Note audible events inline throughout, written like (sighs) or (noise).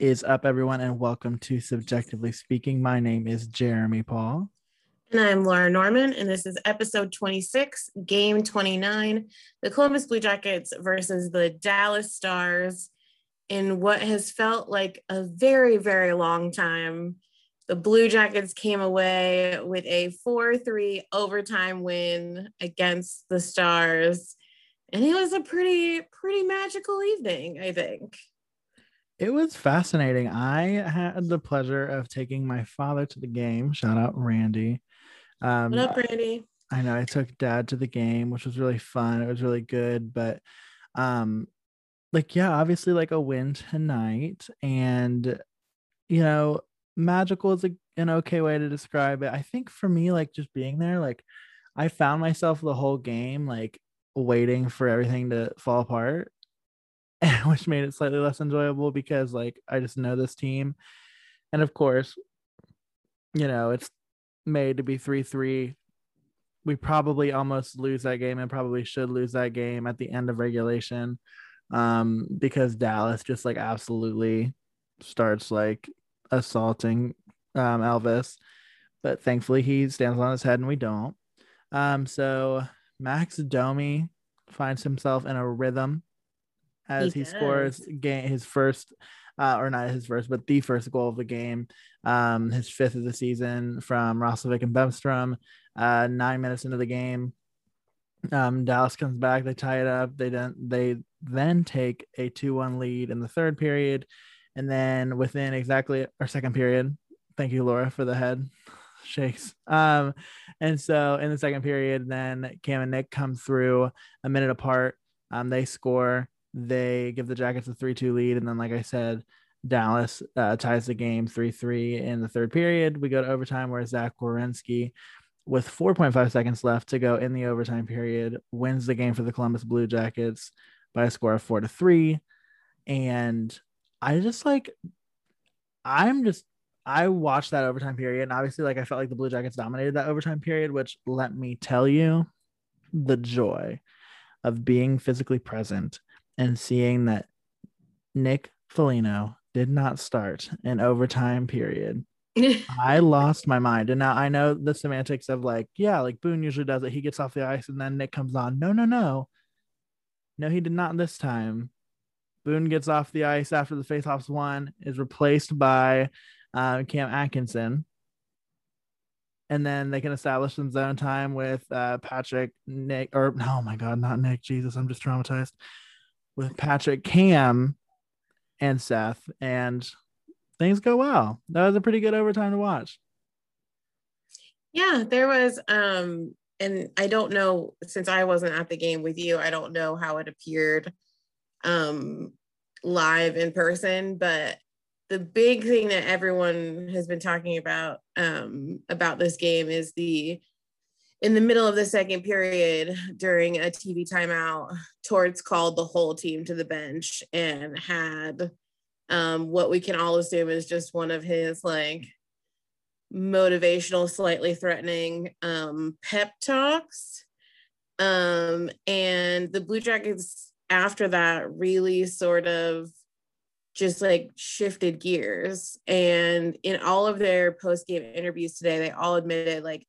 Is up, everyone, and welcome to CBJectively Speaking. My name is Jeremy Paul. And I'm Laura Norman, and this is episode 26, game 29, the Columbus Blue Jackets versus the Dallas Stars in what has felt like a very, very long time. The Blue Jackets came away with a 4 3 overtime win against the Stars. And it was a pretty, pretty magical evening, I think. It was fascinating. I had the pleasure of taking my father to the game. Shout out Randy. Um, what up, Randy? I know I took dad to the game, which was really fun. It was really good, but um, like yeah, obviously like a win tonight, and you know, magical is a, an okay way to describe it. I think for me, like just being there, like I found myself the whole game like waiting for everything to fall apart (laughs) which made it slightly less enjoyable because like I just know this team. And of course, you know, it's made to be 3-3. We probably almost lose that game and probably should lose that game at the end of regulation. Um, because Dallas just like absolutely starts like assaulting um Elvis. But thankfully he stands on his head and we don't. Um, so Max Domi finds himself in a rhythm as he, he scores game his first uh, or not his first, but the first goal of the game, um, his fifth of the season from Roslovic and Bemstrom. Uh, nine minutes into the game, um, Dallas comes back. They tie it up. They then they then take a two-one lead in the third period, and then within exactly our second period. Thank you, Laura, for the head (laughs) shakes. Um, and so in the second period, then Cam and Nick come through a minute apart. Um, they score they give the Jackets a 3 2 lead. And then, like I said, Dallas uh, ties the game 3 3 in the third period. We go to overtime where Zach Werenski, with 4.5 seconds left to go in the overtime period, wins the game for the Columbus Blue Jackets by a score of 4 to 3. And I just like, I'm just, I watched that overtime period. And obviously, like, I felt like the Blue Jackets dominated that overtime period, which let me tell you the joy of being physically present and seeing that Nick Foligno did not start an overtime period. (laughs) I lost my mind. And now I know the semantics of like, yeah, like Boone usually does it. He gets off the ice and then Nick comes on. No, no, no. No, he did not this time. Boone gets off the ice after the faceoffs one, is replaced by uh, Cam Atkinson. And then they can establish some zone time with uh, Patrick, Nick, or oh my God, not Nick. Jesus, I'm just traumatized with Patrick Cam and Seth, and things go well. That was a pretty good overtime to watch. Yeah, there was um and I don't know since I wasn't at the game with you, I don't know how it appeared um live in person, but the big thing that everyone has been talking about um about this game is the in the middle of the second period during a TV timeout, Torts called the whole team to the bench and had um, what we can all assume is just one of his like motivational, slightly threatening um, pep talks. Um, and the Blue Jackets, after that, really sort of just like shifted gears. And in all of their post game interviews today, they all admitted like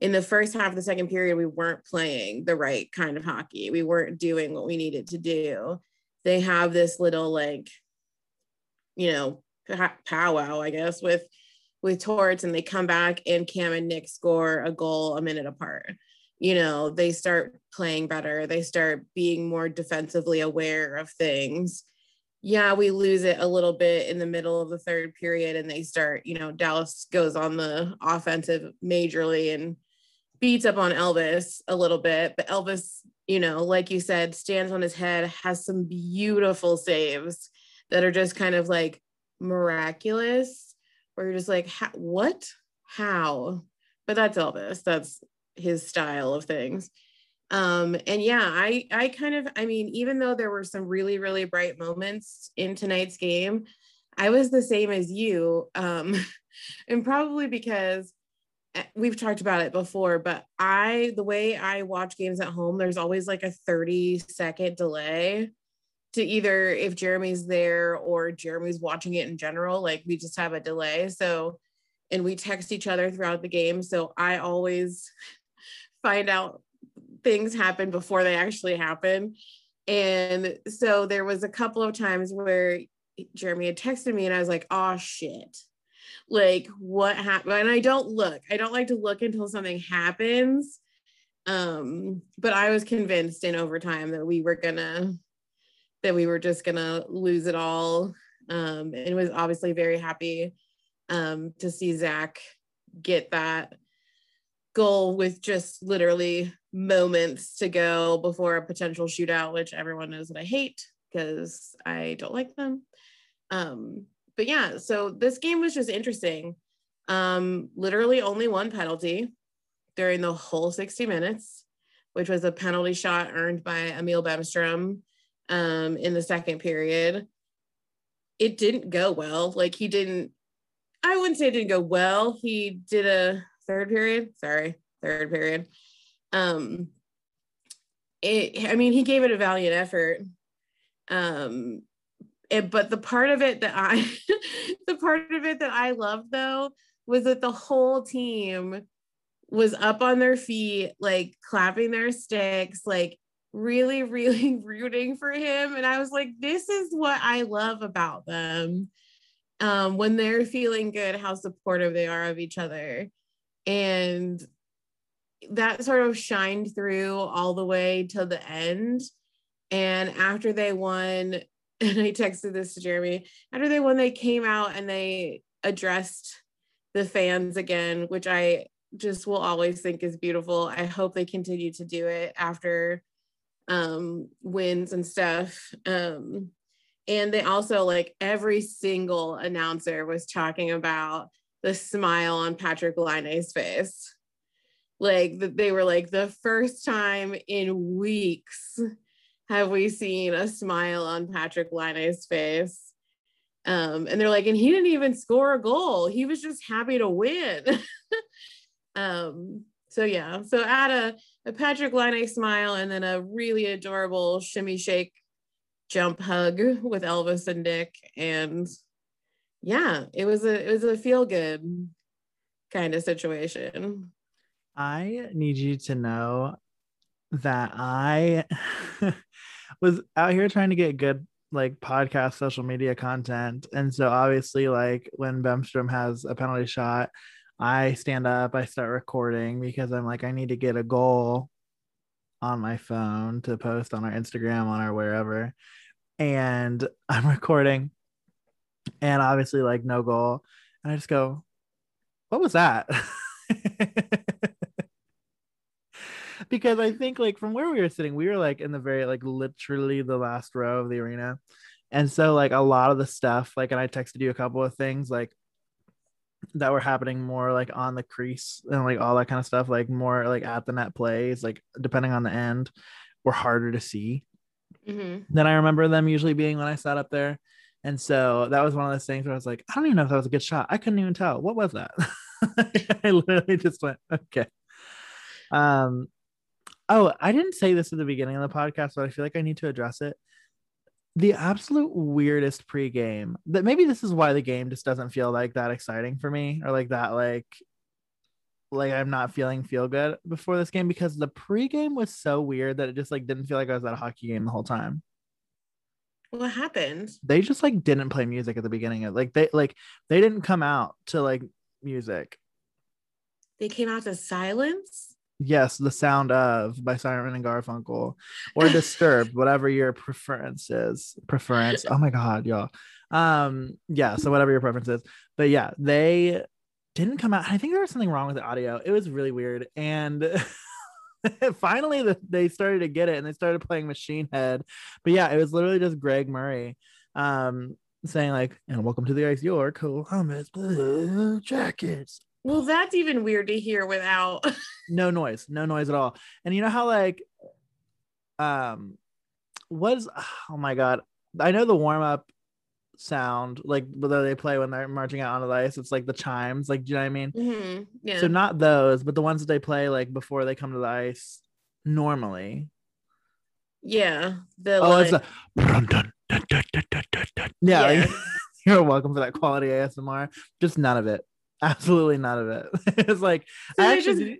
in the first half of the second period, we weren't playing the right kind of hockey. We weren't doing what we needed to do. They have this little like, you know, powwow, I guess, with with Torts, and they come back and Cam and Nick score a goal a minute apart. You know, they start playing better. They start being more defensively aware of things. Yeah, we lose it a little bit in the middle of the third period, and they start, you know, Dallas goes on the offensive majorly and beats up on Elvis a little bit, but Elvis, you know, like you said, stands on his head, has some beautiful saves that are just kind of like miraculous, where you're just like, what? How? But that's Elvis. That's his style of things. Um, and yeah, I I kind of, I mean, even though there were some really, really bright moments in tonight's game, I was the same as you. Um, (laughs) and probably because Eh, we've talked about it before, but I, the way I watch games at home, there's always like a 30 second delay to either if Jeremy's there or Jeremy's watching it in general. Like we just have a delay. So, and we text each other throughout the game. So I always (laughs) find out things happen before they actually happen. And so there was a couple of times where Jeremy had texted me and I was like, oh shit. Like what happened? And I don't look. I don't like to look until something happens. Um, but I was convinced in overtime that we were gonna that we were just gonna lose it all. Um, and was obviously very happy um to see Zach get that goal with just literally moments to go before a potential shootout, which everyone knows that I hate because I don't like them. Um, but yeah, so this game was just interesting. Um, literally only one penalty during the whole 60 minutes, which was a penalty shot earned by Emil Bemstrom um, in the second period. It didn't go well. Like he didn't, I wouldn't say it didn't go well. He did a third period. Sorry, third period. Um, it, I mean, he gave it a valiant effort. Um, it, but the part of it that I, (laughs) the part of it that I loved though was that the whole team was up on their feet, like clapping their sticks, like really, (laughs) really rooting for him. And I was like, this is what I love about them. Um, when they're feeling good, how supportive they are of each other. And that sort of shined through all the way to the end. And after they won, and I texted this to Jeremy, after they won, they came out and they addressed the fans again, which I just will always think is beautiful. I hope they continue to do it after um wins and stuff. Um and they also like every single announcer was talking about the smile on Patrik Laine's face. Like they were like the first time in weeks have we seen a smile on Patrik Laine's face. Um, and they're like, and he didn't even score a goal. He was just happy to win. (laughs) um, so yeah, so add a, a Patrik Laine smile and then a really adorable shimmy shake jump hug with Elvis and Nick. And yeah, it was a it was a feel good kind of situation. I need you to know that I (laughs) was out here trying to get good like podcast social media content. And so obviously like when Bemstrom has a penalty shot, I stand up, I start recording because I'm like, I need to get a goal on my phone to post on our Instagram, on our wherever. And (laughs) I'm recording and obviously like no goal. And I just go, what was that? (laughs) because I think like from where we were sitting, we were like in the very like literally the last row of the arena. And so like a lot of the stuff, like, and I texted you a couple of things like that were happening more like on the crease and like all that kind of stuff, like more like at the net plays, like depending on the end, were harder to see mm-hmm. than I remember them usually being when I sat up there. And so that was one of those things where I was like, I don't even know if that was a good shot. I couldn't even tell. What was that? (laughs) I literally just went, okay. Um, oh, I didn't say this at the beginning of the podcast, but I feel like I need to address it. The absolute weirdest pregame that maybe this is why the game just doesn't feel like that exciting for me or like that, like, like I'm not feeling feel good before this game because the pregame was so weird that it just like didn't feel like I was at a hockey game the whole time. What happened? They just like didn't play music at the beginning of like they like they didn't come out to like music. They came out to silence. Yes, the sound of by Simon and Garfunkel, or Disturbed, (laughs) whatever your preference is. Preference. Oh my god, y'all. Um, yeah. So whatever your preference is, but yeah, they didn't come out. I think there was something wrong with the audio. It was really weird, and (laughs) finally the, they started to get it, and they started playing Machine Head. But yeah, it was literally just Greg Murray, um, saying like, "And welcome to the ice, your Columbus Blue Jackets." Well, that's even weird to hear without (laughs) no noise, no noise at all. And you know how like um was oh my god. I know the warm up sound like whether they play when they're marching out onto the ice it's like the chimes like do you know what i mean mm-hmm. yeah so not those but the ones that they play like before they come to the ice normally Yeah. The Oh, like, it's a (laughs) yeah. Yeah. like, (laughs) you're welcome for that quality ASMR. Just none of it. Absolutely none of it. (laughs) it's like So I actually just- did you-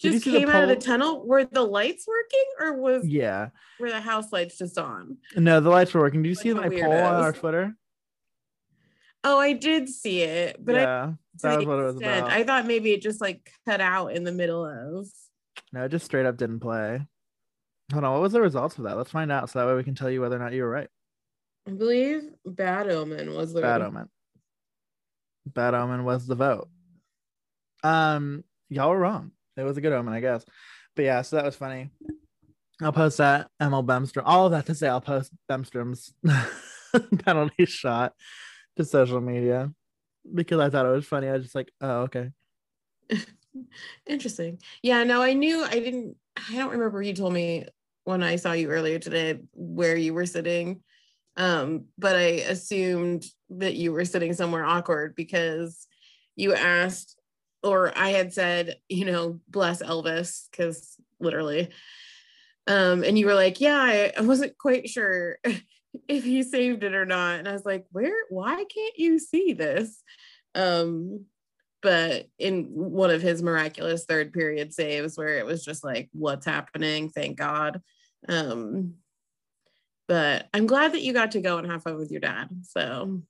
did just came out of the tunnel. Were the lights working or was Yeah. were the house lights just on? No, the lights were working. Did you see my poll on our. Twitter? Oh, I did see it, but I yeah, to that was what it was about. I thought maybe it just like cut out in the middle of. No, it just straight up didn't play. Hold on, what was the results of that? Let's find out so that way we can tell you whether or not you were right. I believe Bad Omen was the Bad omen. Bad omen was the vote. Um, y'all were wrong. It was a good omen, I guess. But yeah, so that was funny. I'll post that Emil Bemstrom. All of that to say, I'll post Bemstrom's (laughs) penalty shot to social media because I thought it was funny. I was just like, oh, okay. (laughs) Interesting. Yeah, no, I knew I didn't I don't remember you told me when I saw you earlier today where you were sitting. Um, but I assumed that you were sitting somewhere awkward because you asked or I had said, you know, bless Elvis, because literally. Um, and you were like, Yeah, I, I wasn't quite sure (laughs) if he saved it or not. And I was like, Where why can't you see this? Um, but in one of his miraculous third period saves where it was just like what's happening thank god um but i'm glad that you got to go and have fun with your dad. So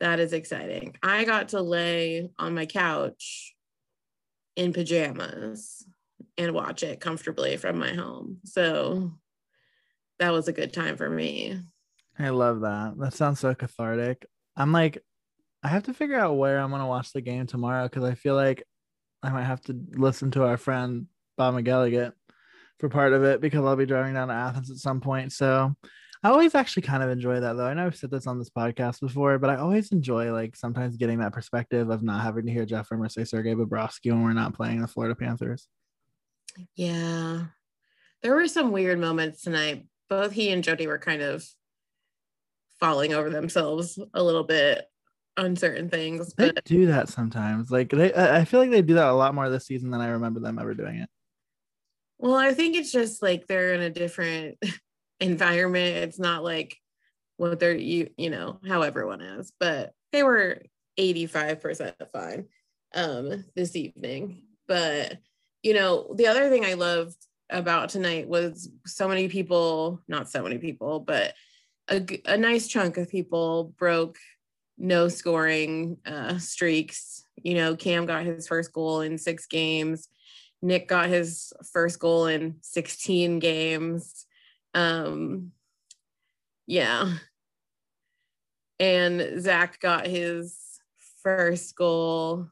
that is exciting. I got to lay on my couch in pajamas and watch it comfortably from my home. So that was a good time for me. I love that. That sounds so cathartic. I'm like, I have to figure out where I'm gonna watch the game tomorrow because I feel like I might have to listen to our friend Bob McElligott for part of it because I'll be driving down to Athens at some point. So I always actually kind of enjoy that though. I know I've said this on this podcast before, but I always enjoy like sometimes getting that perspective of not having to hear Jeff Rimmer say Sergei Bobrovsky when we're not playing the Florida Panthers. Yeah. There were some weird moments tonight. Both he and Jody were kind of falling over themselves a little bit on certain things. They But do that sometimes. Like they, I feel like they do that a lot more this season than I remember them ever doing it. Well, I think it's just like they're in a different (laughs) environment. It's not like what they're you you know, how everyone is, but they were 85% fine um this evening. But you know, the other thing I loved about tonight was so many people, not so many people, but a nice chunk of people broke no scoring uh, streaks. You know, Cam got his first goal in six games. Nick got his first goal in 16 games. Um, yeah. And Zach got his first goal.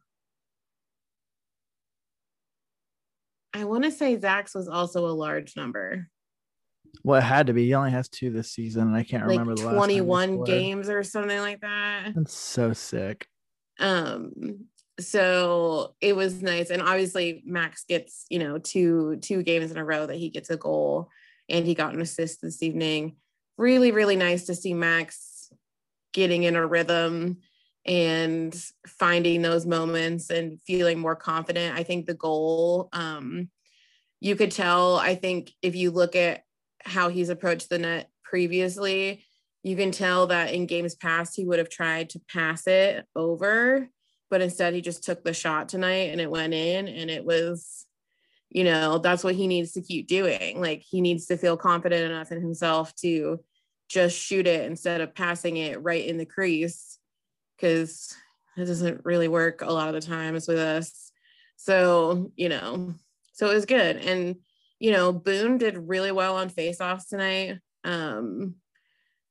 I want to say Zach's was also a large number. Well, it had to be. He only has two this season, and I can't like remember the last 21 games or something like that. That's so sick. Um, so it was nice. And obviously Max gets, you know, two two games in a row that he gets a goal and he got an assist this evening. Really, really nice to see Max getting in a rhythm and finding those moments and feeling more confident. I think the goal, um, you could tell, I think if you look at how he's approached the net previously, you can tell that in games past he would have tried to pass it over, but instead he just took the shot tonight and it went in and it was you know, that's what he needs to keep doing. Like he needs to feel confident enough in himself to just shoot it instead of passing it right in the crease because it doesn't really work a lot of the times with us. So, you know, so it was good. And, you know, Boone did really well on faceoffs tonight. Um,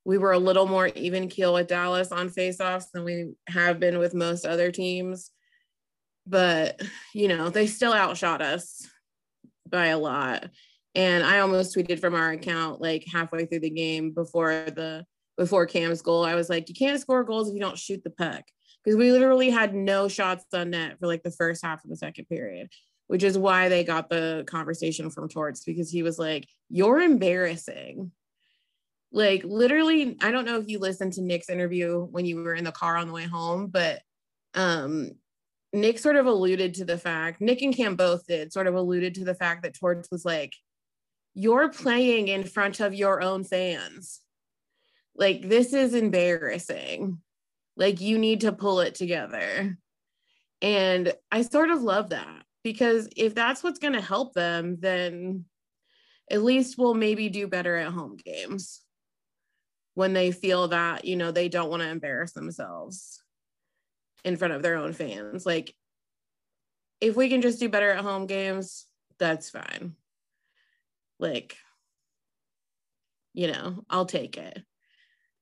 we were a little more even keel with Dallas on faceoffs than we have been with most other teams. But, you know, they still outshot us by a lot. And I almost tweeted from our account like halfway through the game before the before Cam's goal. I was like, you can't score goals if you don't shoot the puck. Because we literally had no shots on net for like the first half of the second period, which is why they got the conversation from Torts because he was like, You're embarrassing. Like literally, I don't know if you listened to Nick's interview when you were in the car on the way home, but um Nick sort of alluded to the fact, Nick and Cam both did sort of alluded to the fact that Torts was like, you're playing in front of your own fans. Like, this is embarrassing. Like, you need to pull it together. And I sort of love that because if that's what's going to help them, then at least we'll maybe do better at home games when they feel that, you know, they don't want to embarrass themselves in front of their own fans. Like, if we can just do better at home games, that's fine. Like, you know, I'll take it.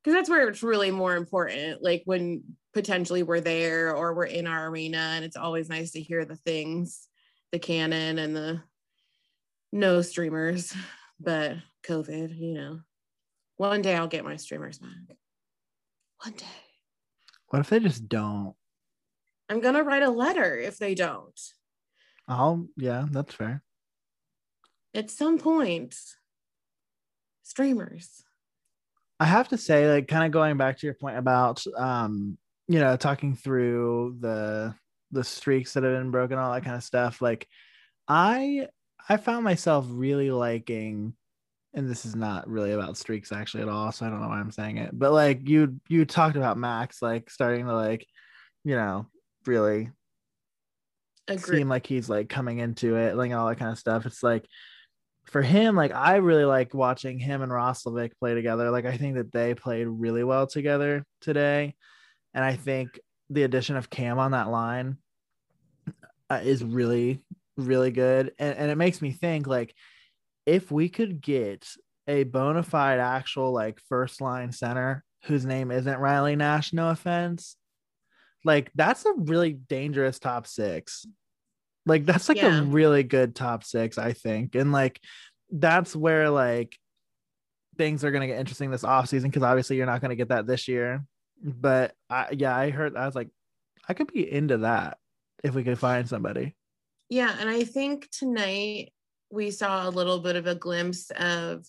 Because that's where it's really more important. Like, when potentially we're there or we're in our arena, and it's always nice to hear the things, the canon and the no streamers, but COVID, you know. One day I'll get my streamers back. One day. What if they just don't? I'm gonna write a letter if they don't. Oh, yeah, that's fair. At some point, streamers. I have to say, like, kind of going back to your point about, um, you know, talking through the the streaks that have been broken, all that kind of stuff. Like, I I found myself really liking, and this is not really about streaks actually at all, so I don't know why I'm saying it, but like you you talked about Max like starting to like, you know, really Agreed. seem like he's like coming into it, like all that kind of stuff. It's like for him, like I really like watching him and Roslovic play together. Like I think that they played really well together today, and I think the addition of Cam on that line uh, is really really good, and and it makes me think like if we could get a bona fide actual like first line center whose name isn't Riley Nash, no offense, like that's a really dangerous top six. Like that's like yeah. a really good top six, I think. And like that's where like things are gonna get interesting this off season because obviously you're not gonna get that this year. But I yeah, I heard I was like, I could be into that if we could find somebody. Yeah, and I think tonight we saw a little bit of a glimpse of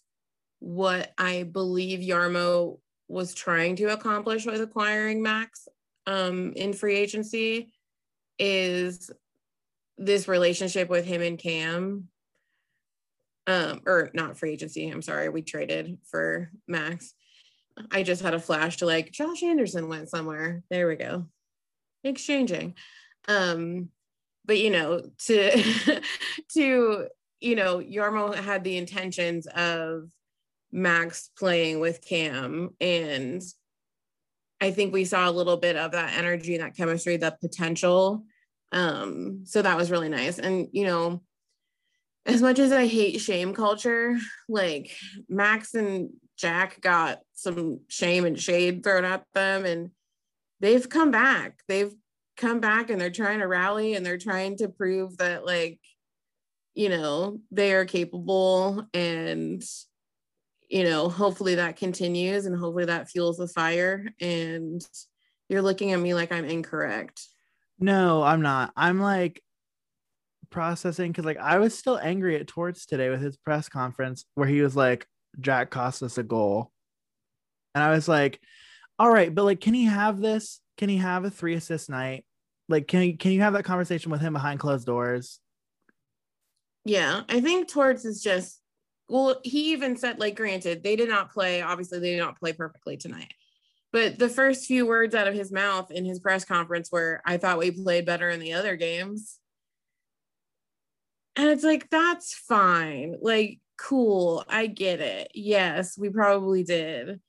what I believe Jarmo was trying to accomplish with acquiring Max um, in free agency is this relationship with him and Cam. Um, or not free agency. I'm sorry, we traded for Max. I just had a flash to like Josh Anderson went somewhere. There we go. Exchanging. Um, but you know, to (laughs) to you know, Jarmo had the intentions of Max playing with Cam and I think we saw a little bit of that energy, that chemistry, that potential. Um, so that was really nice. And, you know, as much as I hate shame culture, like Max and Jack got some shame and shade thrown at them, and they've come back. They've come back and they're trying to rally and they're trying to prove that, like, you know, they are capable and you know, hopefully that continues and hopefully that fuels the fire. And you're looking at me like I'm incorrect. No, I'm not. I'm like processing because like I was still angry at Torts today with his press conference where he was like, Jack cost us a goal. And I was like, all right, but like, can he have this? Can he have a three assist night? Like, can can you have that conversation with him behind closed doors? Yeah, I think Torts is just well, he even said, like, granted, they did not play, obviously, they did not play perfectly tonight. But the first few words out of his mouth in his press conference were, I thought we played better in the other games. And it's like, that's fine. Like, cool. I get it. Yes, we probably did.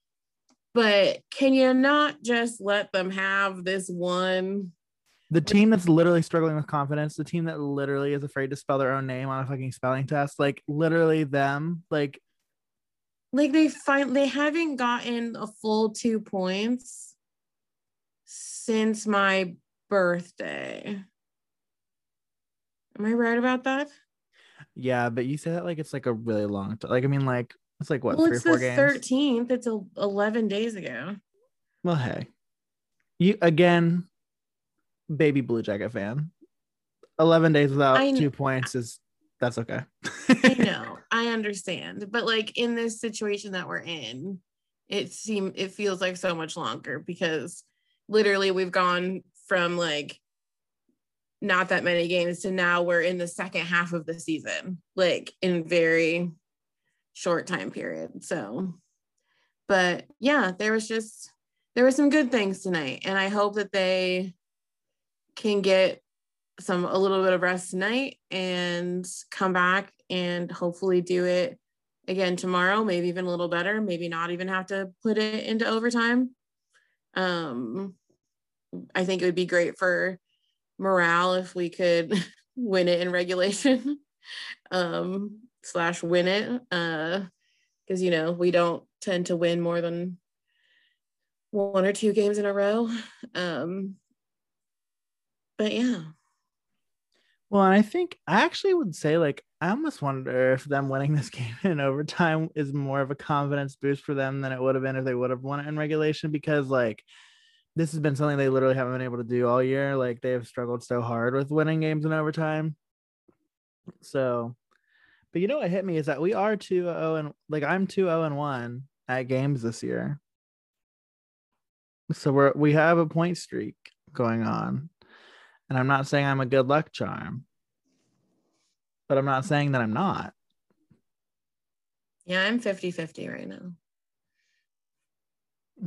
But can you not just let them have this one the team that's literally struggling with confidence, the team that literally is afraid to spell their own name on a fucking spelling test, like literally them, like like they find they haven't gotten a full two points since my birthday. Am I right about that? Yeah, but you say that like it's like a really long time. Like I mean, like it's like what well, three it's or four the games? Thirteenth. It's eleven days ago. Well, hey, you again baby Blue Jacket fan. 11 days without I, two points is that's okay. I (laughs) know. I understand. But like in this situation that we're in, it seems it feels like so much longer because literally we've gone from like not that many games to now we're in the second half of the season, like in very short time period. So, but yeah, there was just there were some good things tonight, and I hope that they can get some a little bit of rest tonight and come back and hopefully do it again tomorrow, maybe even a little better, maybe not even have to put it into overtime. Um, I think it would be great for morale if we could (laughs) win it in regulation (laughs) um, slash win it because uh, you know we don't tend to win more than one or two games in a row um, but yeah well and i think i actually would say like i almost wonder if them winning this (laughs) game in overtime is more of a confidence boost for them than it would have been if they would have won it in regulation because like this has been something they literally haven't been able to do all year. Like they have struggled so hard with winning games in overtime. So, but you know what hit me is that we are 2 0 and like I'm 2 0 and 1 at games this year. So we're we have a point streak going on. And I'm not saying I'm a good luck charm, but I'm not saying that I'm not. Yeah, I'm 50 50 right now.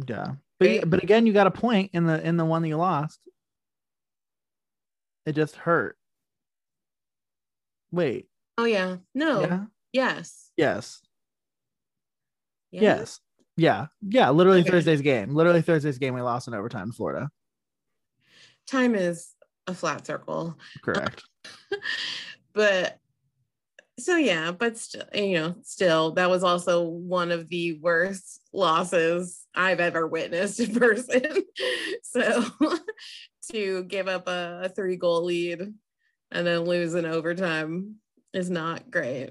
Yeah. But but again, you got a point in the in the one that you lost. It just hurt. Wait. Oh yeah. No. Yeah? Yes. Yes. Yeah. Yes. Yeah. Yeah. Literally okay. Thursday's game. Literally Thursday's game we lost in overtime, to Florida. Time is a flat circle. Correct. (laughs) but so yeah, but still, you know, still that was also one of the worst losses I've ever witnessed in (laughs) person. (laughs) so to give up a, a three goal lead and then lose in overtime is not great.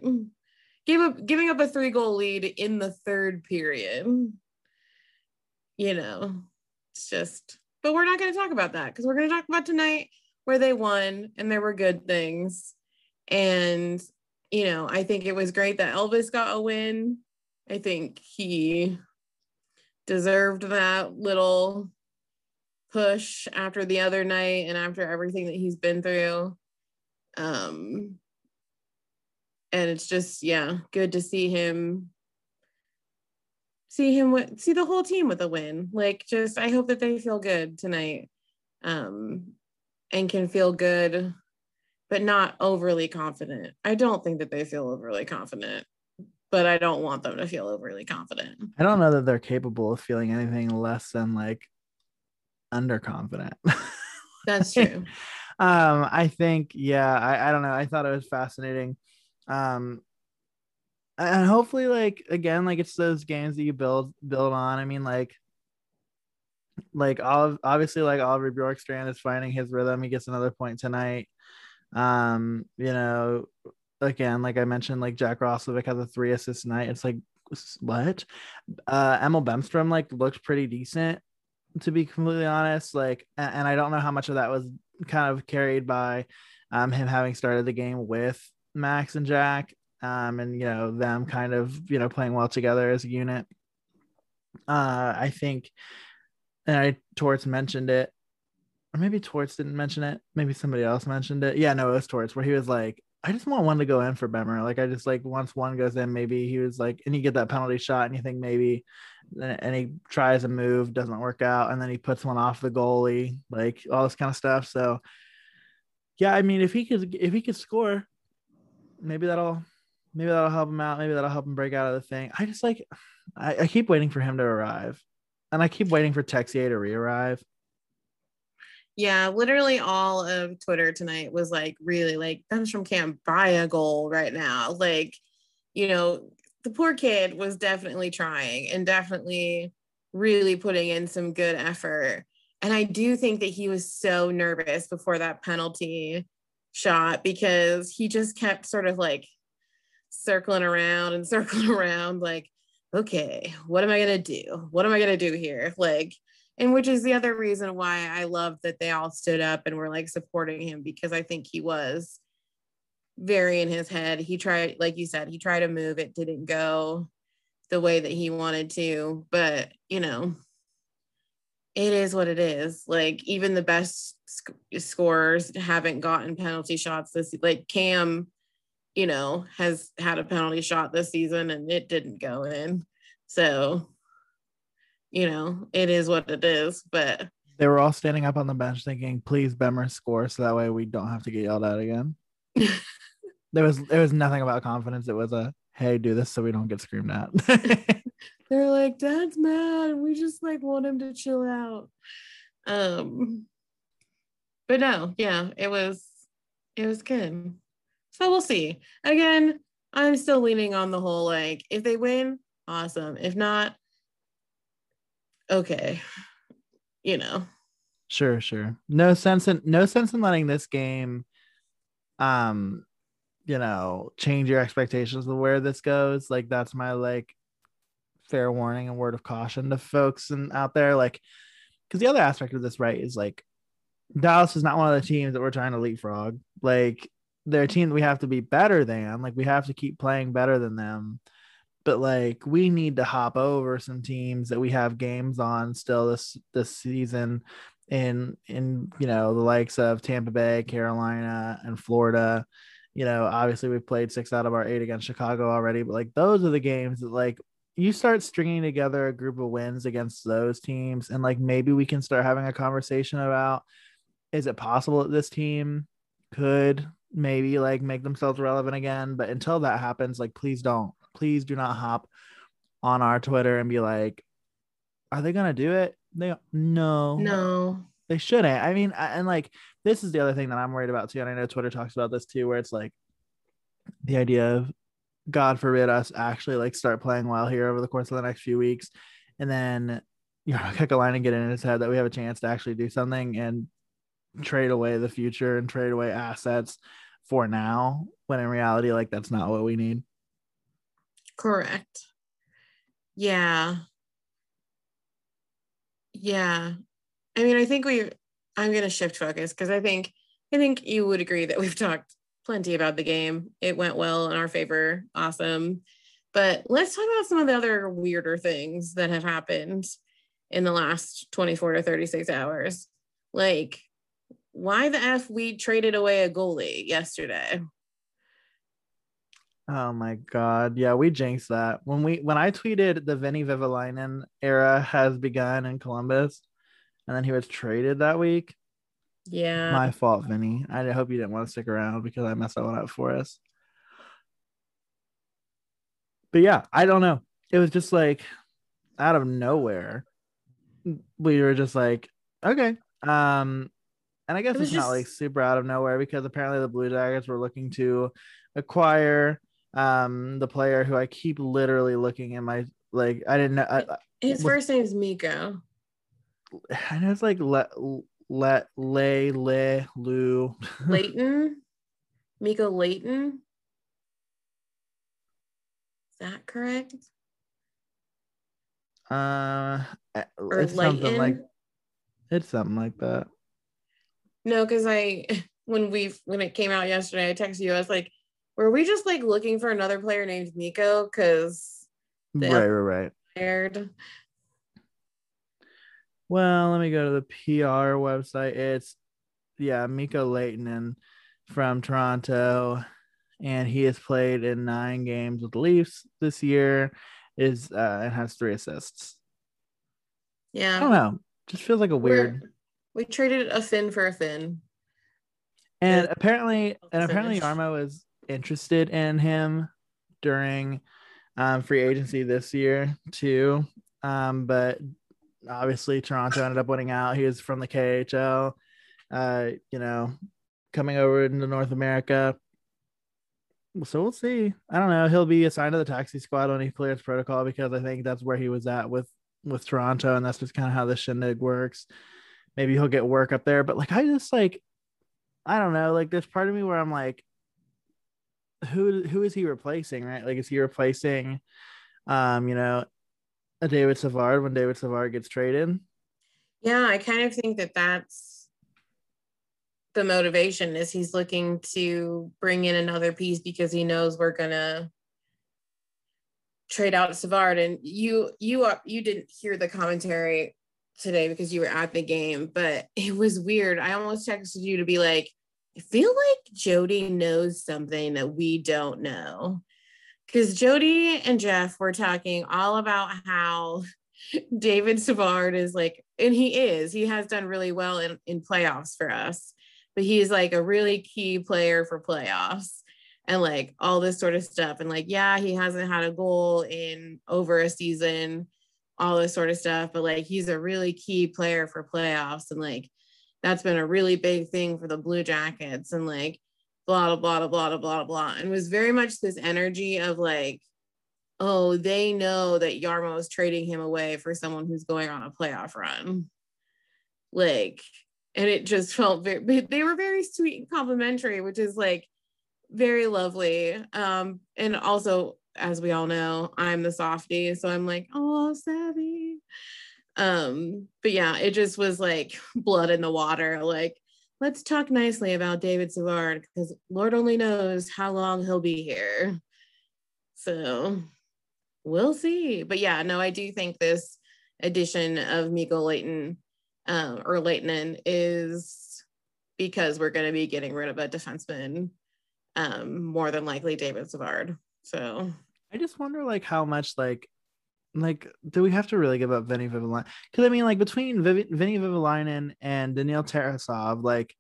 Give up giving up a three goal lead in the third period. You know, it's just but we're not going to talk about that because we're going to talk about tonight where they won and there were good things. And you know, I think it was great that Elvis got a win. I think he deserved that little push after the other night and after everything that he's been through. Um, and it's just, yeah, good to see him see him with see the whole team with a win. Like just I hope that they feel good tonight. Um and can feel good but not overly confident. I don't think that they feel overly confident, but I don't want them to feel overly confident. I don't know that they're capable of feeling anything less than like underconfident. (laughs) That's true. um, I think, yeah, I, I don't know. I thought it was fascinating. Um, and hopefully, like again, like it's those games that you build build on. I mean, like like all obviously like Oliver Bjorkstrand is finding his rhythm. He gets another point tonight. Um, you know, again, like I mentioned, like Jack Roslovic has a three assist night. It's like what? Uh Emil Bemstrom like looked pretty decent to be completely honest. Like, and I don't know how much of that was kind of carried by um him having started the game with Max and Jack. Um, and you know, them kind of, you know, playing well together as a unit. Uh, I think and I Torts mentioned it or maybe Torts didn't mention it. Maybe somebody else mentioned it. Yeah, no, it was Torts where he was like, I just want one to go in for Bemer. Like I just like once one goes in, maybe he was like, and you get that penalty shot, and you think maybe, eh, and he tries a move, doesn't work out, and then he puts one off the goalie, like all this kind of stuff. So, yeah, I mean, if he could, if he could score, maybe that'll, maybe that'll help him out. Maybe that'll help him break out of the thing. I just like, I, I keep waiting for him to arrive, and I keep waiting for Texier to re-arrive. Yeah, literally all of Twitter tonight was like really like Bemstrom can't buy a goal right now. Like, you know, the poor kid was definitely trying and definitely really putting in some good effort. And I do think that he was so nervous before that penalty shot because he just kept sort of like circling around and (laughs) circling around like okay what am i going to do what am i going to do here like and which is the other reason why I love that they all stood up and were like supporting him because I think he was very in his head. He tried, like you said, he tried to move, it didn't go the way that he wanted to, but you know, it is what it is. Like even the best sc- scorers haven't gotten penalty shots this like Cam you know, has had a penalty shot this season and it didn't go in. So, you know, it is what it is. But they were all standing up on the bench thinking, please Bemer score so that way we don't have to get yelled at again. (laughs) there was there was nothing about confidence. It was a hey, do this so we don't get screamed at. (laughs) They're like, Dad's mad. We just like want him to chill out. Um but no, yeah, it was it was good. So we'll see. Again, I'm still leaning on the whole like if they win, awesome. If not, okay. You know. Sure, sure. No sense in no sense in letting this game um you know change your expectations of where this goes. Like that's my like fair warning and word of caution to folks and out there like because the other aspect of this right is like Dallas is not one of the teams that we're trying to leapfrog. Like they're a team that we have to be better than. Like we have to keep playing better than them. But like we need to hop over some teams that we have games on still this this season in in you know the likes of Tampa Bay, Carolina, and Florida. You know, obviously we've played six out of our eight against Chicago already, but like those are the games that like you start stringing together a group of wins against those teams, and like maybe we can start having a conversation about is it possible that this team could maybe like make themselves relevant again? But until that happens, like please don't, please do not hop on our Twitter and be like, are they gonna do it? They no, no, they shouldn't. I mean, and like this is the other thing that I'm worried about too, and I know Twitter talks about this too, where it's like the idea of God forbid us actually like start playing well here over the course of the next few weeks, and then you know (laughs) Kekalainen and get in his head that we have a chance to actually do something and trade away the future and trade away assets for now when in reality like that's not what we need? Correct. Yeah. Yeah. I mean i think we i'm going to shift focus because i think i think you would agree that we've talked plenty about the game. It went well in our favor. Awesome. But let's talk about some of the other weirder things that have happened in the last 24 to 36 hours. Like why the f we traded away a goalie yesterday? Oh my god. Yeah, we jinxed that. When we when I tweeted the Vinny Vehvilainen era has begun in Columbus and then he was traded that week. Yeah. My fault, Vinny. I hope you didn't want to stick around because I messed that one up for us. But yeah, I don't know. It was just like out of nowhere. We were just like, okay. Um, and I guess it it's just... not like super out of nowhere because apparently the Blue Jackets were looking to acquire um the player who I keep literally looking in my like I didn't know I, his was, first name is Mikko. (sighs) I know it's like let let lay le lu (laughs) Layton Miko Layton. Is that correct? Uh, or it's Leighton? something like it's something like that. No, because I (laughs) when we when it came out yesterday, I texted you. I was like, were we just like looking for another player named Nico? Because right, right, right. Well, let me go to the PR website. It's yeah, Mikko Leighton from Toronto, and he has played in nine games with the Leafs this year. Is uh, and has three assists. Yeah, I don't know. Just feels like a weird. We're, we traded a fin for a fin. And apparently, and apparently, Jarmo is interested in him during um, free agency this year too. Um, but obviously, Toronto ended up winning out. He was from the KHL. Uh, you know, coming over into North America. So we'll see. I don't know. He'll be assigned to the taxi squad when he clears protocol because I think that's where he was at with with Toronto, and that's just kind of how the shindig works maybe he'll get work up there. But like, I just like, I don't know. Like, there's part of me where I'm like, who who is he replacing? Right? Like, is he replacing, um, you know, a David Savard when David Savard gets traded? Yeah, I kind of think that that's the motivation is he's looking to bring in another piece because he knows we're gonna trade out Savard. And you you are you didn't hear the commentary today because you were at the game, but (laughs) it was weird. I almost texted you to be like, I feel like Jody knows something that we don't know. Because Jody and Jeff were talking all about how (laughs) David Savard is like, and he is, he has done really well in, in playoffs for us, but he's like a really key player for playoffs and like all this sort of stuff. And like, yeah, he hasn't had a goal in over a season, all this sort of stuff, but like he's a really key player for playoffs. And like that's been a really big thing for the Blue Jackets. And like blah blah blah blah blah blah. And was very much this energy of like, oh, they know that Jarmo is trading him away for someone who's going on a playoff run. Like, and it just felt very they were very sweet and complimentary, which is like very lovely. Um, and also, as we all know, I'm the softie, so I'm like, oh, savvy. Um, but yeah, it just was like (laughs) blood in the water. Like, let's talk nicely about David Savard because Lord only knows how long he'll be here. So we'll see. But yeah, no, I do think this edition of Mikko Lehtonen um, or Leighton is because we're going to be getting rid of a defenseman um, more than likely David Savard. So I just wonder like how much like like do we have to really give up Vinny Vehvilainen? Because I mean like between Viv- Vinny and Daniil Tarasov, like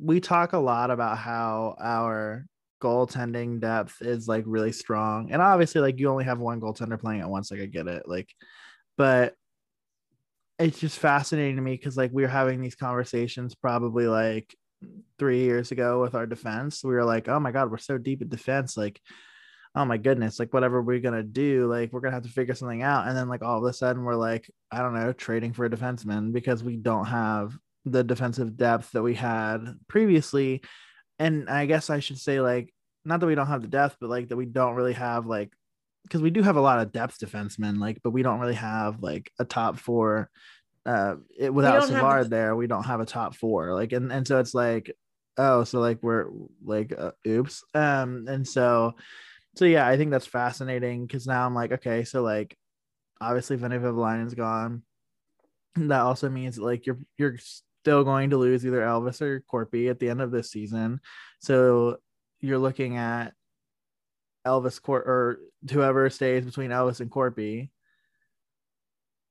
we talk a lot about how our goaltending depth is like really strong. And obviously like you only have one goaltender playing at once, like I get it. Like, but it's just fascinating to me because like we were having these conversations probably like three years ago with our defense. We were like, oh my God, we're so deep at defense. Like, oh my goodness, like whatever we're gonna do, like we're gonna have to figure something out. And then like all of a sudden we're like, I don't know, trading for a defenseman because we don't have the defensive depth that we had previously. And I guess I should say like not that we don't have the depth, but like that we don't really have like because we do have a lot of depth defensemen, like, but we don't really have like a top four uh it, without Savard the- there, we don't have a top four. Like and and so it's like, oh, so like we're like uh, oops. Um and so so yeah, I think that's fascinating because now I'm like, okay, so like obviously Vinny Vehvilainen's gone. That also means that, like you're you're still going to lose either Elvis or Korpi at the end of this season. So you're looking at Elvis Cor or whoever stays between Elvis and Korpi,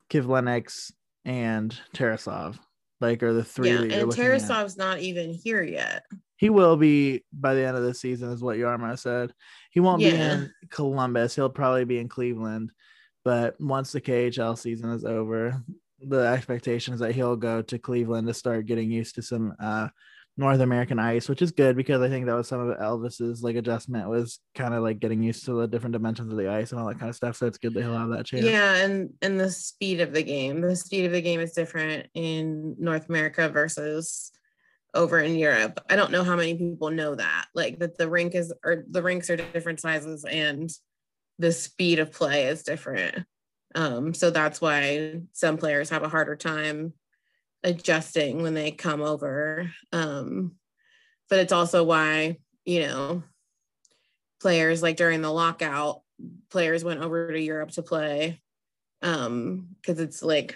Kivlenieks, and Tarasov. Like are the three. Yeah, and Tarasov's at. not even here yet. He will be by the end of the season, is what Jarmo said. He won't yeah. be in Columbus. He'll probably be in Cleveland. But once the KHL season is over, the expectation is that he'll go to Cleveland to start getting used to some uh, North American ice, which is good because I think that was some of Elvis's like adjustment was kind of like getting used to the different dimensions of the ice and all that kind of stuff. So it's good that he'll have that chance. Yeah, and and the speed of the game. The speed of the game is different in North America versus over in Europe. I don't know how many people know that. Like that the rink is or the rinks are different sizes and the speed of play is different. Um, so that's why some players have a harder time adjusting when they come over. Um, but it's also why, you know, players like during the lockout, players went over to Europe to play um because it's like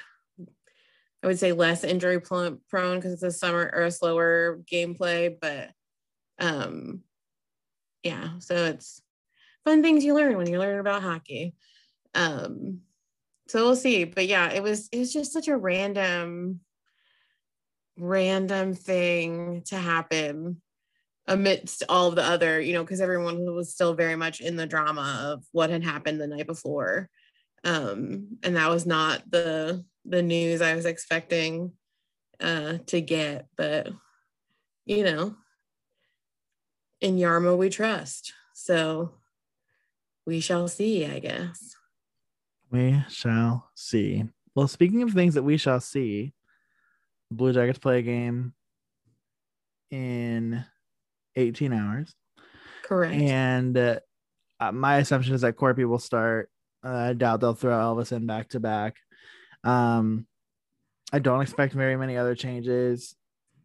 I would say less injury prone because it's a summer or a slower gameplay, but um yeah, so it's fun things you learn when you learn about hockey. Um so we'll see. But yeah, it was it was just such a random random thing to happen amidst all of the other, you know, because everyone was still very much in the drama of what had happened the night before. Um, and that was not the the news I was expecting uh to get, but you know, in Jarmo we trust. So we shall see, I guess. We shall see. Well, speaking of things that we shall see, Blue Jackets play a game in 18 hours. Correct. And uh, my assumption is that Korpi will start. Uh, I doubt they'll throw Elvis in back to back. Um, I don't expect very many other changes.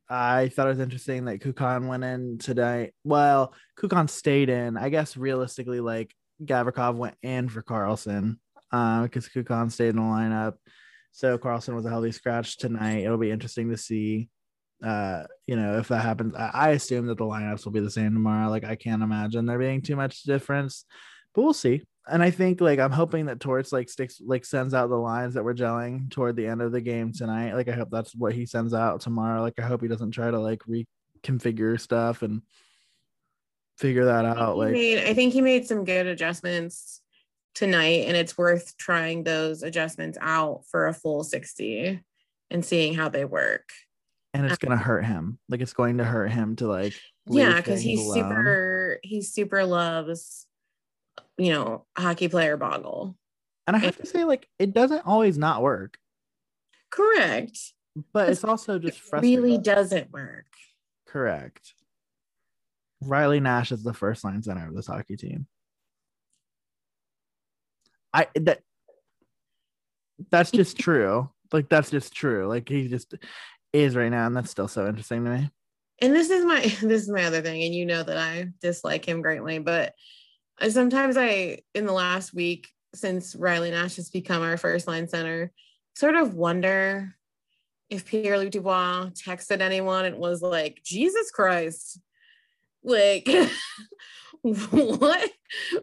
I thought it was interesting that Kukan went in today. Well, Kukan stayed in. I guess realistically, like Gavrikov went in for Carlsson because uh, Kukan stayed in the lineup. So Carlsson was a healthy scratch tonight. It'll be interesting to see uh, you know, if that happens, I, I assume that the lineups will be the same tomorrow. Like I can't imagine there being too much difference, but we'll see. And I think like I'm hoping that Torts like sticks like sends out the lines that we're gelling toward the end of the game tonight. Like I hope that's what he sends out tomorrow. Like I hope he doesn't try to like reconfigure stuff and figure that out. Like made, I think he made some good adjustments tonight, and it's worth trying those adjustments out for a full 60 and seeing how they work and it's gonna um, hurt him. Like it's going to hurt him to like yeah, because he's alone. super he super loves you know hockey player boggle. And I have to say, like, it doesn't always not work. Correct. But it's also just frustrating. really doesn't work. Correct. Riley Nash is the first line center of this hockey team. I that that's just (laughs) true. Like that's just true. Like he just is right now, and that's still so interesting to me. And this is my (laughs) this is my other thing, and you know that I dislike him greatly, but I, sometimes I in the last week since Riley Nash has become our first line center, sort of wonder if Pierre Luc Dubois texted anyone and was like, Jesus Christ, like (laughs) what?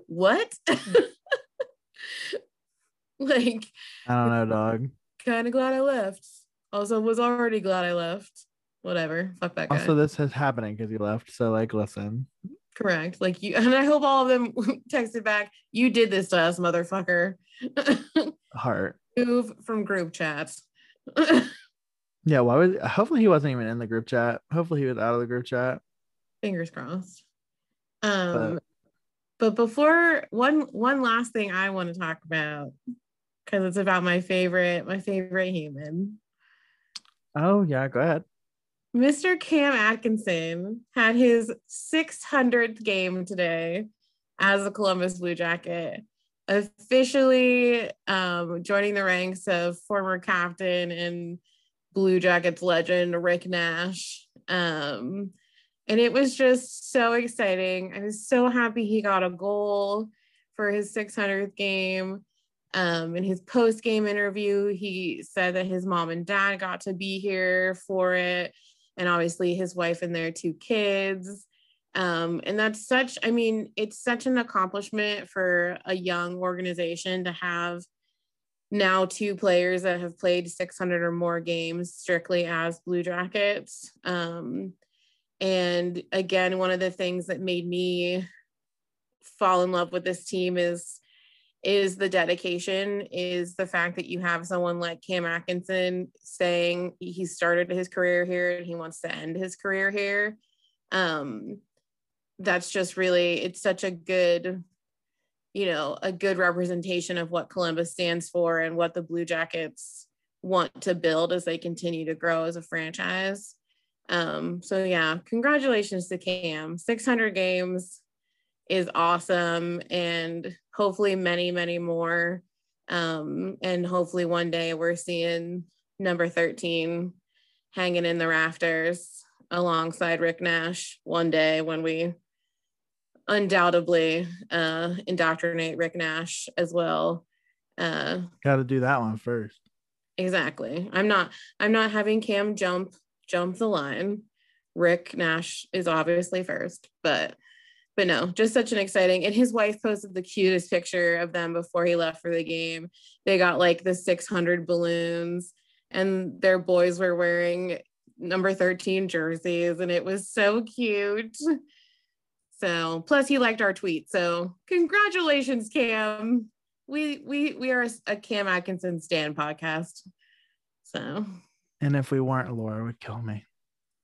What? (laughs) like I don't know, dog. Kind of glad I left. Also, was already glad I left. Whatever. Fuck that guy. Also, this is happening because he left. So, like, listen. Correct. Like you, (laughs) and I hope all of them (laughs) texted back. You did this to us, motherfucker. (laughs) Heart. Move from group chats. yeah. Why was? Hopefully, he wasn't even in the group chat. Hopefully, he was out of the group chat. Fingers crossed. Um, but, but before one one last thing I want to talk about because it's about my favorite my favorite human Oh, yeah, go ahead. Mr. Cam Atkinson had his 600th game today as a Columbus Blue Jacket, officially um, joining the ranks of former captain and Blue Jackets legend Rick Nash. Um, and it was just so exciting. I was so happy he got a goal for his 600th game. Um, in his post game interview, he said that his mom and dad got to be here for it, and obviously his wife and their two kids. Um, and that's such, I mean, it's such an accomplishment for a young organization to have now two players that have played 600 or more games strictly as Blue Jackets. Um, and again, one of the things that made me fall in love with this team is is the dedication is the fact that you have someone like Cam Atkinson saying he started his career here and he wants to end his career here. Um, that's just really it's such a good you know a good representation of what Columbus stands for and what the Blue Jackets want to build as they continue to grow as a franchise. Um, so yeah, congratulations to Cam. 600 games is awesome and hopefully many many more. Um and hopefully one day we're seeing number 13 hanging in the rafters alongside Rick Nash one day when we undoubtedly uh indoctrinate Rick Nash as well. Uh got to do that one first. Exactly. I'm not i'm not having cam jump jump the line. Rick nash is obviously first but but no, just such an exciting. And his wife posted the cutest picture of them before he left for the game. They got like the 600 balloons, and their boys were wearing number 13 jerseys, and it was so cute. So, plus he liked our tweet. So, congratulations, Cam. We we we are a Cam Atkinson stand podcast. So, and if we weren't, Laura would kill me.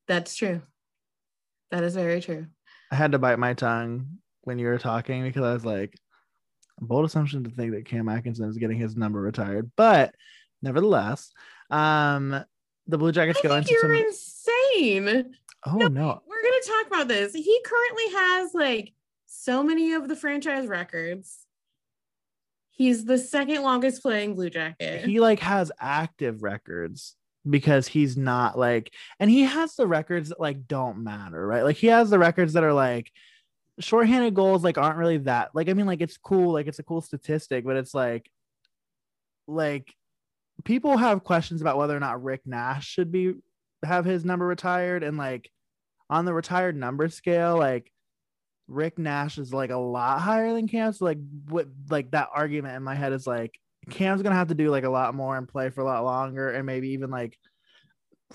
That's true. That is very true. I had to bite my tongue when you were talking because I was like, bold assumption to think that Cam Atkinson is getting his number retired, but nevertheless, um, the Blue Jackets I go into you're some... insane. Oh no, no, we're gonna talk about this. He currently has like so many of the franchise records. He's the second longest playing Blue Jacket. He like has active records because he's not like and he has the records that like don't matter right like he has the records that are like shorthanded goals like aren't really that like i mean like it's cool like it's a cool statistic but it's like like people have questions about whether or not rick nash should be have his number retired and like on the retired number scale, like Rick Nash is like a lot higher than Cam. So like what like that argument in my head is like Cam's gonna have to do like a lot more and play for a lot longer and maybe even like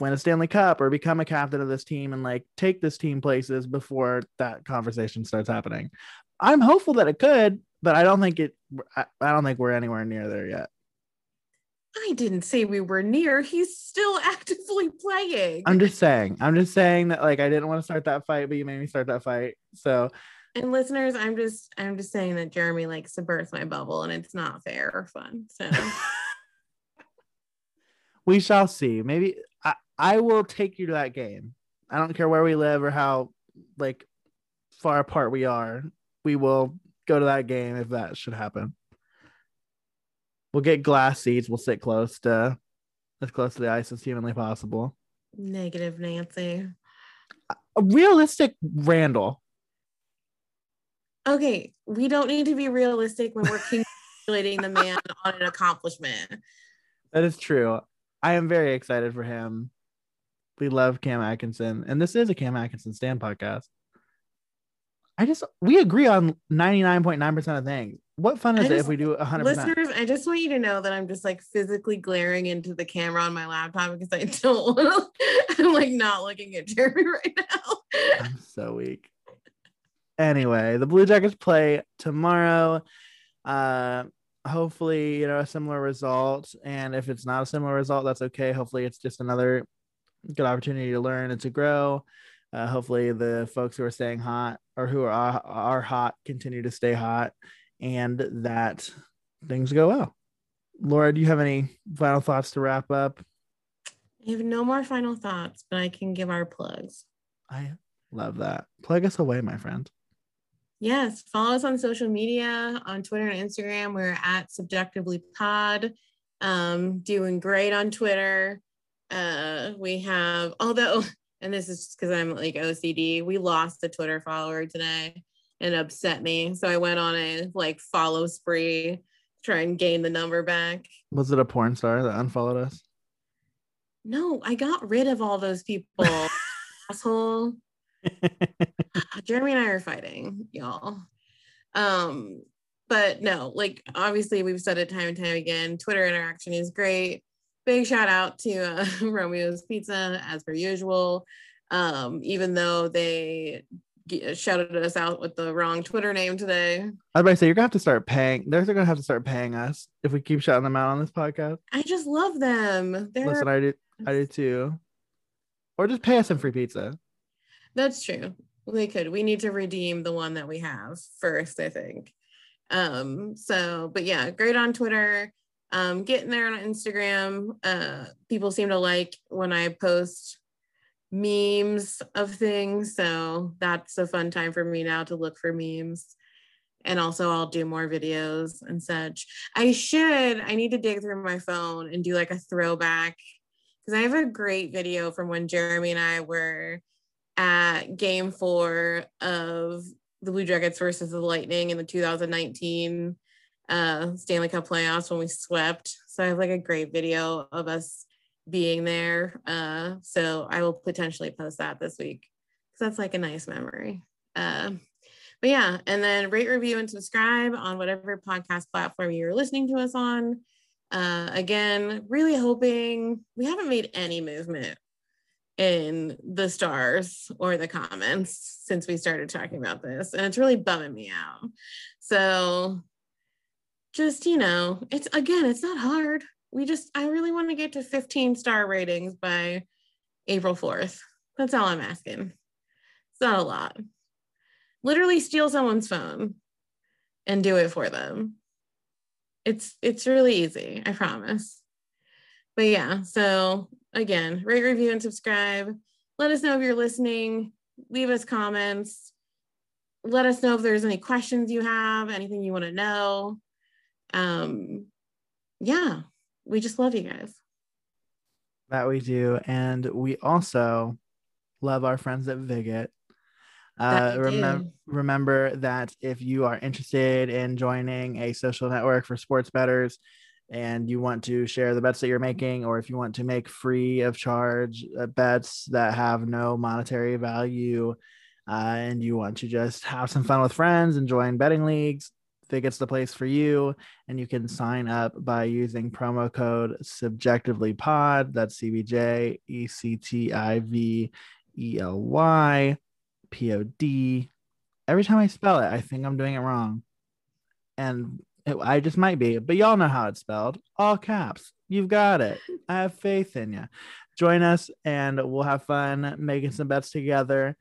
win a Stanley Cup or become a captain of this team and like take this team places before that conversation starts happening. I'm hopeful that it could, but I don't think it I, I don't think we're anywhere near there yet. I didn't say we were near. He's still (laughs) actively playing. I'm just saying. I'm just saying that like I didn't want to start that fight, but you made me start that fight. So and listeners, I'm just I'm just saying that Jeremy likes to burst my bubble and it's not fair or fun. So (laughs) we shall see. Maybe I, I will take you to that game. I don't care where we live or how like far apart we are. We will go to that game if that should happen. We'll get glass seats. We'll sit close to as close to the ice as humanly possible. Negative Nancy. A realistic Randall. Okay, we don't need to be realistic when we're (laughs) congratulating the man on an accomplishment. That is true. I am very excited for him. We love Cam Atkinson, and this is a Cam Atkinson stand podcast. I just we agree on 99.9% of things. What fun is just, it if we do 100%? Listeners, I just want you to know that I'm just like physically glaring into the camera on my laptop because I don't want (laughs) to, I'm like not looking at Jeremy (laughs) right now. I'm so weak. Anyway, the Blue Jackets play tomorrow. Uh, hopefully, you know, a similar result. And if it's not a similar result, that's okay. Hopefully, it's just another good opportunity to learn and to grow. Uh, hopefully, the folks who are staying hot or who are are hot continue to stay hot, and that things go well. Laura, do you have any final thoughts to wrap up? I have no more final thoughts, but I can give our plugs. I love that. Plug us away, my friend. Yes, follow us on social media on Twitter and Instagram. We're at CBJectively Pod. Um, doing great on Twitter. Uh, we have, although (laughs) and this is just because I'm like OCD. We lost a Twitter follower today and upset me. So I went on a like follow spree, try and gain the number back. Was it a porn star that unfollowed us? No, I got rid of all those people. (laughs) Asshole. (laughs) (laughs) Jeremy and I are fighting, y'all. Um, but no, like obviously we've said it time and time again. Twitter interaction is great big shout out to uh, (laughs) Romeo's Pizza as per usual. Um, even though they g- shouted us out with the wrong Twitter name today. I was about to say you're gonna have to start paying. They're gonna have to start paying us if we keep shouting them out on this podcast. I just love them. They're... Listen, I did, I did too. Or just pay us some free pizza. That's true. We could. We need to redeem the one that we have first, I think. Um, so but yeah, great on Twitter um, getting there on Instagram. Uh, people seem to like when I post memes of things. So that's a fun time for me now to look for memes. And also, I'll do more videos and such. I should, I need to dig through my phone and do like a throwback because I have a great video from when Jeremy and I were at game four of the Blue Jackets versus the Lightning in the 2019 uh, Stanley Cup playoffs when we swept. So I have like a great video of us being there. Uh, so I will potentially post that this week because that's like a nice memory. Uh, but yeah, and then rate, review, and subscribe on whatever podcast platform you're listening to us on. Uh, again, really hoping we haven't made any movement in the stars or the comments since we started talking about this, and it's really bumming me out. So just you know it's again it's not hard. We just i really want to get to 15 star ratings by april 4th that's all i'm asking. It's not a lot. Literally steal someone's phone and do it for them. It's it's really easy i promise. But yeah so again rate review and subscribe let us know if you're listening leave us comments let us know if there's any questions you have anything you want to know um, yeah, we just love you guys. That we do. And we also love our friends at Vig It. Uh, remember, remember that if you are interested in joining a social network for sports bettors, and you want to share the bets that you're making, or if you want to make free of charge uh, bets that have no monetary value, uh, and you want to just have some fun with friends and join betting leagues, Vig It's the place for you. And you can sign up by using promo code CBJectively pod. That's CBJ E C T I V E L Y P O D. Every time I spell it, I think I'm doing it wrong. And it, I just might be, but y'all know how it's spelled. All caps. You've got it. (laughs) I have faith in you. Join us and we'll have fun making some bets together.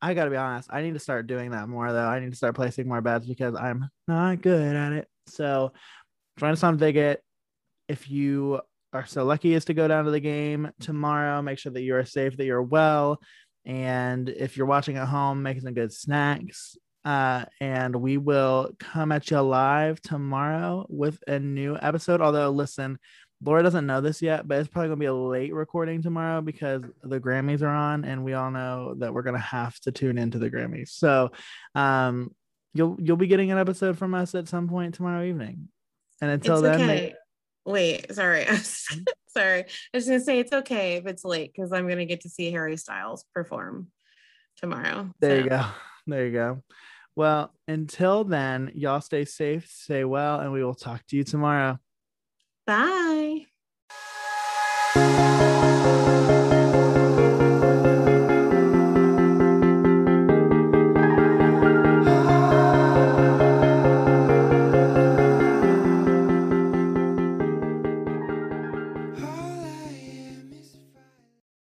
I got to be honest. I need to start doing that more, though. I need to start placing more bets because I'm not good at it. So join us on Vig It. If you are so lucky as to go down to the game tomorrow, make sure that you are safe, that you're well. And if you're watching at home, make some good snacks. Uh, and we will come at you live tomorrow with a new episode. Although, listen, Laura doesn't know this yet, but it's probably gonna be a late recording tomorrow because the Grammys are on, and we all know that we're gonna have to tune into the Grammys. So, um, you'll you'll be getting an episode from us at some point tomorrow evening. And until it's then, okay. they- Wait, sorry. (laughs) (laughs) sorry. I was gonna say it's okay if it's late because I'm gonna get to see Harry Styles perform tomorrow. there So, you go, there you go. Well, until then, y'all stay safe, stay well, and we will talk to you tomorrow. Bye.